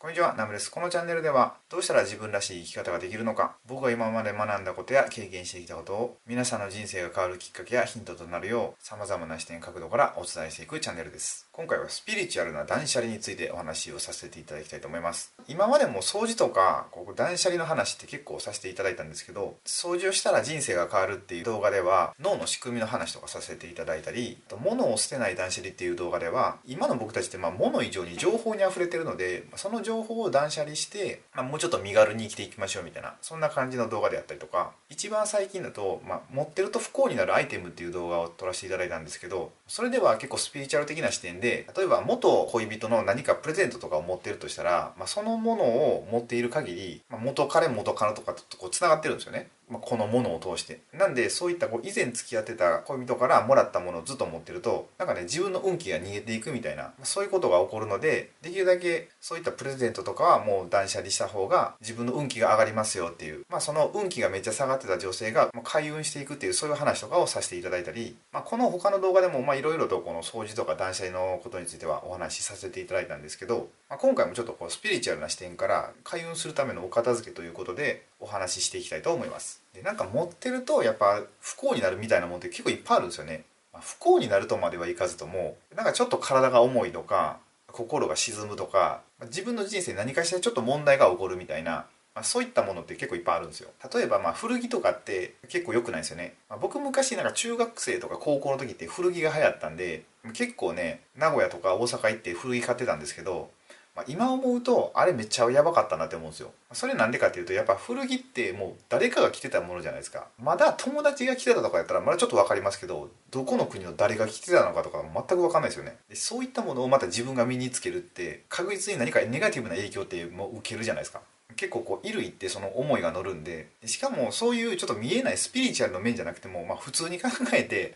こんにちは、ナムです。このチャンネルでは、どうしたら自分らしい生き方ができるのか、僕が今まで学んだことや経験してきたことを、皆さんの人生が変わるきっかけやヒントとなるよう、様々な視点角度からお伝えしていくチャンネルです。今回はスピリチュアルな断捨離についてお話をさせていただきたいと思います。今までも掃除とか、ここ断捨離の話って結構させていただいたんですけど、掃除をしたら人生が変わるっていう動画では、脳の仕組みの話とかさせていただいたり、物を捨てない断捨離っていう動画では、今の僕たちってまあ物以上に情報に溢れてるので、その情報を断捨離して、まあ、もうちょっと身軽に生きていきましょうみたいなそんな感じの動画であったりとか一番最近だと、まあ、持ってると不幸になるアイテムっていう動画を撮らせていただいたんですけどそれでは結構スピリチュアル的な視点で例えば元恋人の何かプレゼントとかを持ってるとしたら、まあ、そのものを持っている限り、まあ、元彼元彼とかとこうつながってるんですよね。まあ、このものを通して。なんでそういったこう以前付き合ってた恋人からもらったものをずっと持ってるとなんかね自分の運気が逃げていくみたいなそういうことが起こるのでできるだけそういったプレゼントとかはもう断捨離した方が自分の運気が上がりますよっていうまあその運気がめっちゃ下がってた女性が開運していくっていうそういう話とかをさせていただいたり、まあ、この他の動画でもいろいろとこの掃除とか断捨離のことについてはお話しさせていただいたんですけど、まあ、今回もちょっとこうスピリチュアルな視点から開運するためのお片付けということでお話ししていきたいと思います。でなんか持ってるとやっぱ不幸になるみたいなもんって結構いっぱいあるんですよね。まあ、不幸になるとまではいかずともなんかちょっと体が重いとか心が沈むとか自分の人生何かしらちょっと問題が起こるみたいなまあ、そういったものって結構いっぱいあるんですよ例えばまあ古着とかって結構良くないですよね、まあ、僕昔なんか中学生とか高校の時って古着が流行ったんで結構ね名古屋とか大阪行って古着買ってたんですけどまあ、今思うとあれめっちゃやばかったなって思うんですよ。それなんでかっていうとやっぱ古着ってもう誰かが着てたものじゃないですか。まだ友達が着てたとかやったらまだちょっと分かりますけどどこの国の誰が着てたのかとか全く分かんないですよね。でそういったものをまた自分が身につけるって確実に何かネガティブな影響ってもう受けるじゃないですか。結構こう衣類ってその思いが乗るんでしかもそういうちょっと見えないスピリチュアルの面じゃなくても、まあ、普通に考えて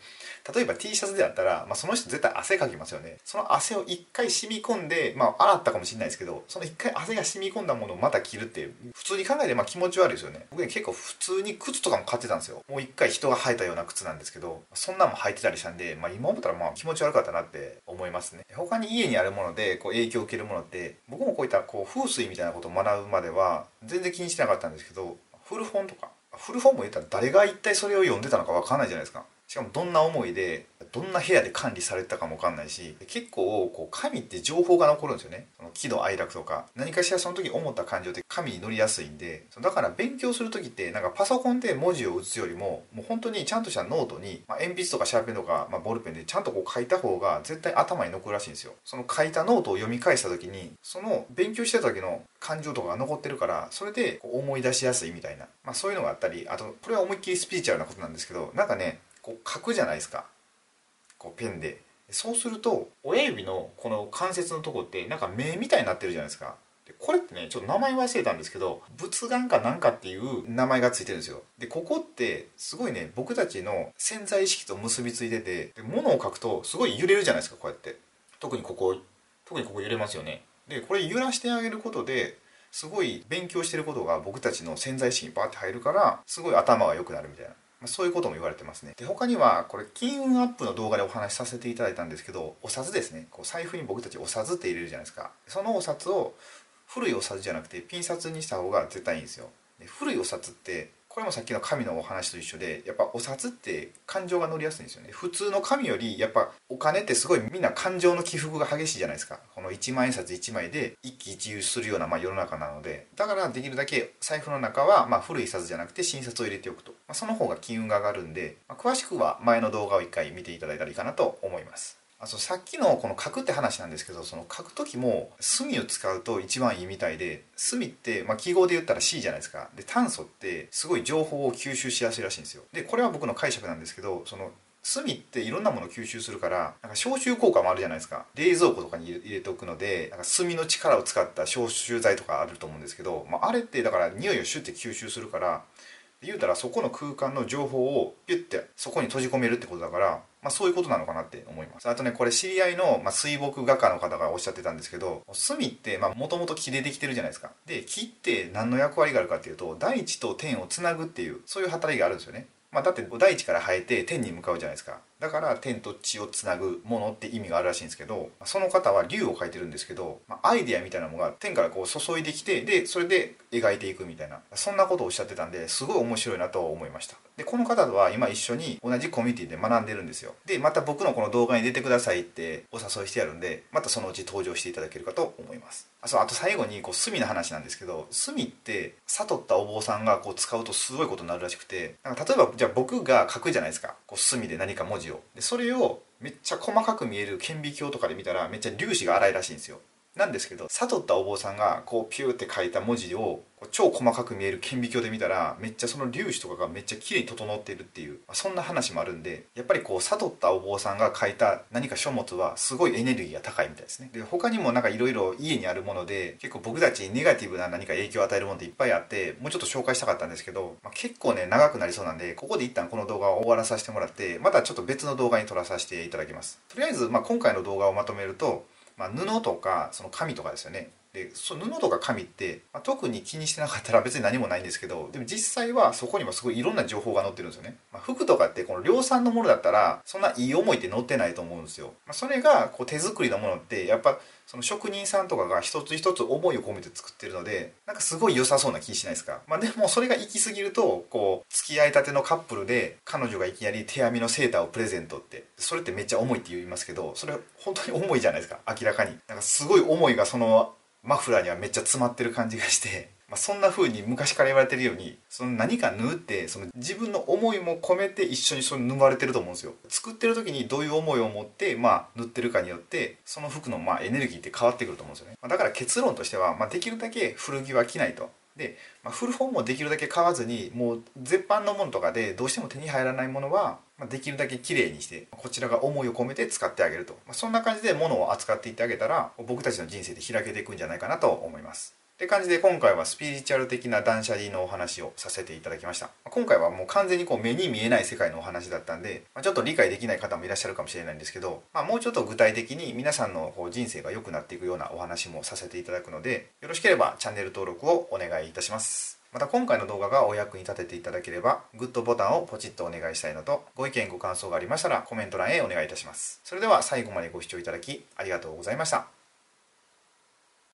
例えば T シャツであったら、まあ、その人絶対汗かきますよね。その汗を一回染み込んで、まあ、洗ったかもしれないですけどその一回汗が染み込んだものをまた着るって普通に考えてまあ気持ち悪いですよね。僕ね結構普通に靴とかも買ってたんですよ。もう一回人が履いたような靴なんですけどそんなんも履いてたりしたんで、まあ、今思ったらまあ気持ち悪かったなって思いますね。他に家にあるものでこう影響を受けるものって僕もこういったこう風水みたいなことを学ぶまでは全然気にしてなかったんですけど古本とか古本も言ったら誰が一体それを読んでたのか分かんないじゃないですか。しかもどんな思いでどんな部屋で管理されてたかも分かんないし結構こう紙って情報が残るんですよね。その喜怒哀楽とか。何かしらその時思った感情って紙に乗りやすいんでだから勉強する時ってなんかパソコンで文字を打つよりももう本当にちゃんとしたノートに、まあ、鉛筆とかシャーペンとか、まあ、ボールペンでちゃんとこう書いた方が絶対頭に残るらしいんですよ。その書いたノートを読み返した時にその勉強してた時の感情とかが残ってるからそれでこう思い出しやすいみたいな、まあ、そういうのがあったりあとこれは思いっきりスピリチュアルなことなんですけどなんかねこう書くじゃないですか。こうペンで。そうすると親指のこの関節のとこってなんか目みたいになってるじゃないですか。でこれってねちょっと名前忘れたんですけど仏眼かなんかっていう名前がついてるんですよ。でここってすごいね僕たちの潜在意識と結びついててで物を書くとすごい揺れるじゃないですかこうやって。特にここ特にここ揺れますよね。でこれ揺らしてあげることですごい勉強してることが僕たちの潜在意識にバーって入るからすごい頭が良くなるみたいな。そういうことも言われてますね。で他にはこれ金運アップの動画でお話しさせていただいたんですけどお札ですね。こう財布に僕たちお札って入れるじゃないですか。そのお札を古いお札じゃなくてピン札にした方が絶対いいんですよ。で古いお札ってこれもさっきの紙のお話と一緒でやっぱお札って感情が乗りやすいんですよね。普通の紙よりやっぱお金ってすごいみんな感情の起伏が激しいじゃないですか。この1万円札1枚で一喜一憂するようなまあ世の中なので。だからできるだけ財布の中はま古い札じゃなくて新札を入れておくと、まあ、その方が金運が上がるんで、まあ、詳しくは前の動画を一回見ていただいたらいいかなと思います。あとさっきのこの書くって話なんですけどその書く時も墨を使うと一番いいみたいで墨ってまあ記号で言ったら C じゃないですか。で炭素ってすごい情報を吸収しやすいらしいんですよ。でこれは僕の解釈なんですけどその炭っていろんなものを吸収するからなんか消臭効果もあるじゃないですか。冷蔵庫とかに入れておくのでなんか炭の力を使った消臭剤とかあると思うんですけど、まあ、あれってだから匂いをシュッて吸収するから言うたらそこの空間の情報をピュッてそこに閉じ込めるってことだからまあ、そういうことなのかなって思います。あとねこれ知り合いの、まあ、水墨画家の方がおっしゃってたんですけど墨ってもともと木でできてるじゃないですか。で木って何の役割があるかっていうと大地と天をつなぐっていうそういう働きがあるんですよね。まあ、だって大地から生えて天に向かうじゃないですか。だから天と地をつなぐものって意味があるらしいんですけどその方は竜を描いてるんですけど、アイデアみたいなのが天からこう注いできてでそれで描いていくみたいなそんなことをおっしゃってたんですごい面白いなと思いました。でこの方とは今一緒に同じコミュニティで学んでるんですよ。でまた僕のこの動画に出てくださいってお誘いしてやるんでまたそのうち登場していただけるかと思います。あそうあと最後にこう炭の話なんですけど炭って悟ったお坊さんがこう使うとすごいことになるらしくてなんか例えばじゃあ僕が書くじゃないですか。こう墨で何か文字を。でそれをめっちゃ細かく見える顕微鏡とかで見たらめっちゃ粒子が粗いらしいんですよ。なんですけど悟ったお坊さんがこうピューって書いた文字を超細かく見える顕微鏡で見たらめっちゃその粒子とかがめっちゃ綺麗に整っているっていうそんな話もあるんでやっぱりこう悟ったお坊さんが書いた何か書物はすごいエネルギーが高いみたいですね。で他にもなんかいろいろ家にあるもので結構僕たちにネガティブな何か影響を与えるものっていっぱいあってもうちょっと紹介したかったんですけど、まあ、結構ね長くなりそうなんでここで一旦この動画を終わらさせてもらってまたちょっと別の動画に撮らさせていただきます。とりあえずまあ今回の動画をまとめるとまあ、布とかその紙とかですよね。でその布とか紙って、まあ、特に気にしてなかったら別に何もないんですけどでも実際はそこにもすごいいろんな情報が載ってるんですよね、まあ、服とかってこの量産のものだったらそんないい思いって載ってないと思うんですよ、まあ、それがこう手作りのものってやっぱその職人さんとかが一つ一つ思いを込めて作ってるのでなんかすごい良さそうな気しないですか、まあ、でもそれが行き過ぎるとこう付き合いたてのカップルで彼女がいきなり手編みのセーターをプレゼントってそれってめっちゃ重いって言いますけどそれ本当に重いじゃないですか明らかに。なんかすごい思いがそのマフラーにはめっちゃ詰まってる感じがして まあ、そんな風に昔から言われてるようにその何か縫ってその自分の思いも込めて一緒にその縫われてると思うんですよ。作ってる時にどういう思いを持って、まあ、縫ってるかによってその服のまあエネルギーって変わってくると思うんですよね、まあ、だから結論としては、まあ、できるだけ古着は着ないと。で、まあ、古本もできるだけ買わずにもう絶版のものとかでどうしても手に入らないものは、まあ、できるだけ綺麗にしてこちらが思いを込めて使ってあげると、まあ、そんな感じで物を扱っていってあげたら僕たちの人生で開けていくんじゃないかなと思います。って感じで今回はスピリチュアル的な断捨離のお話をさせていただきました。今回はもう完全にこう目に見えない世界のお話だったんで、まあ、ちょっと理解できない方もいらっしゃるかもしれないんですけど、まあ、もうちょっと具体的に皆さんのこう人生が良くなっていくようなお話もさせていただくのでよろしければチャンネル登録をお願いいたします。また今回の動画がお役に立てていただければグッドボタンをポチッとお願いしたいのとご意見ご感想がありましたらコメント欄へお願いいたします。それでは最後までご視聴いただきありがとうございました。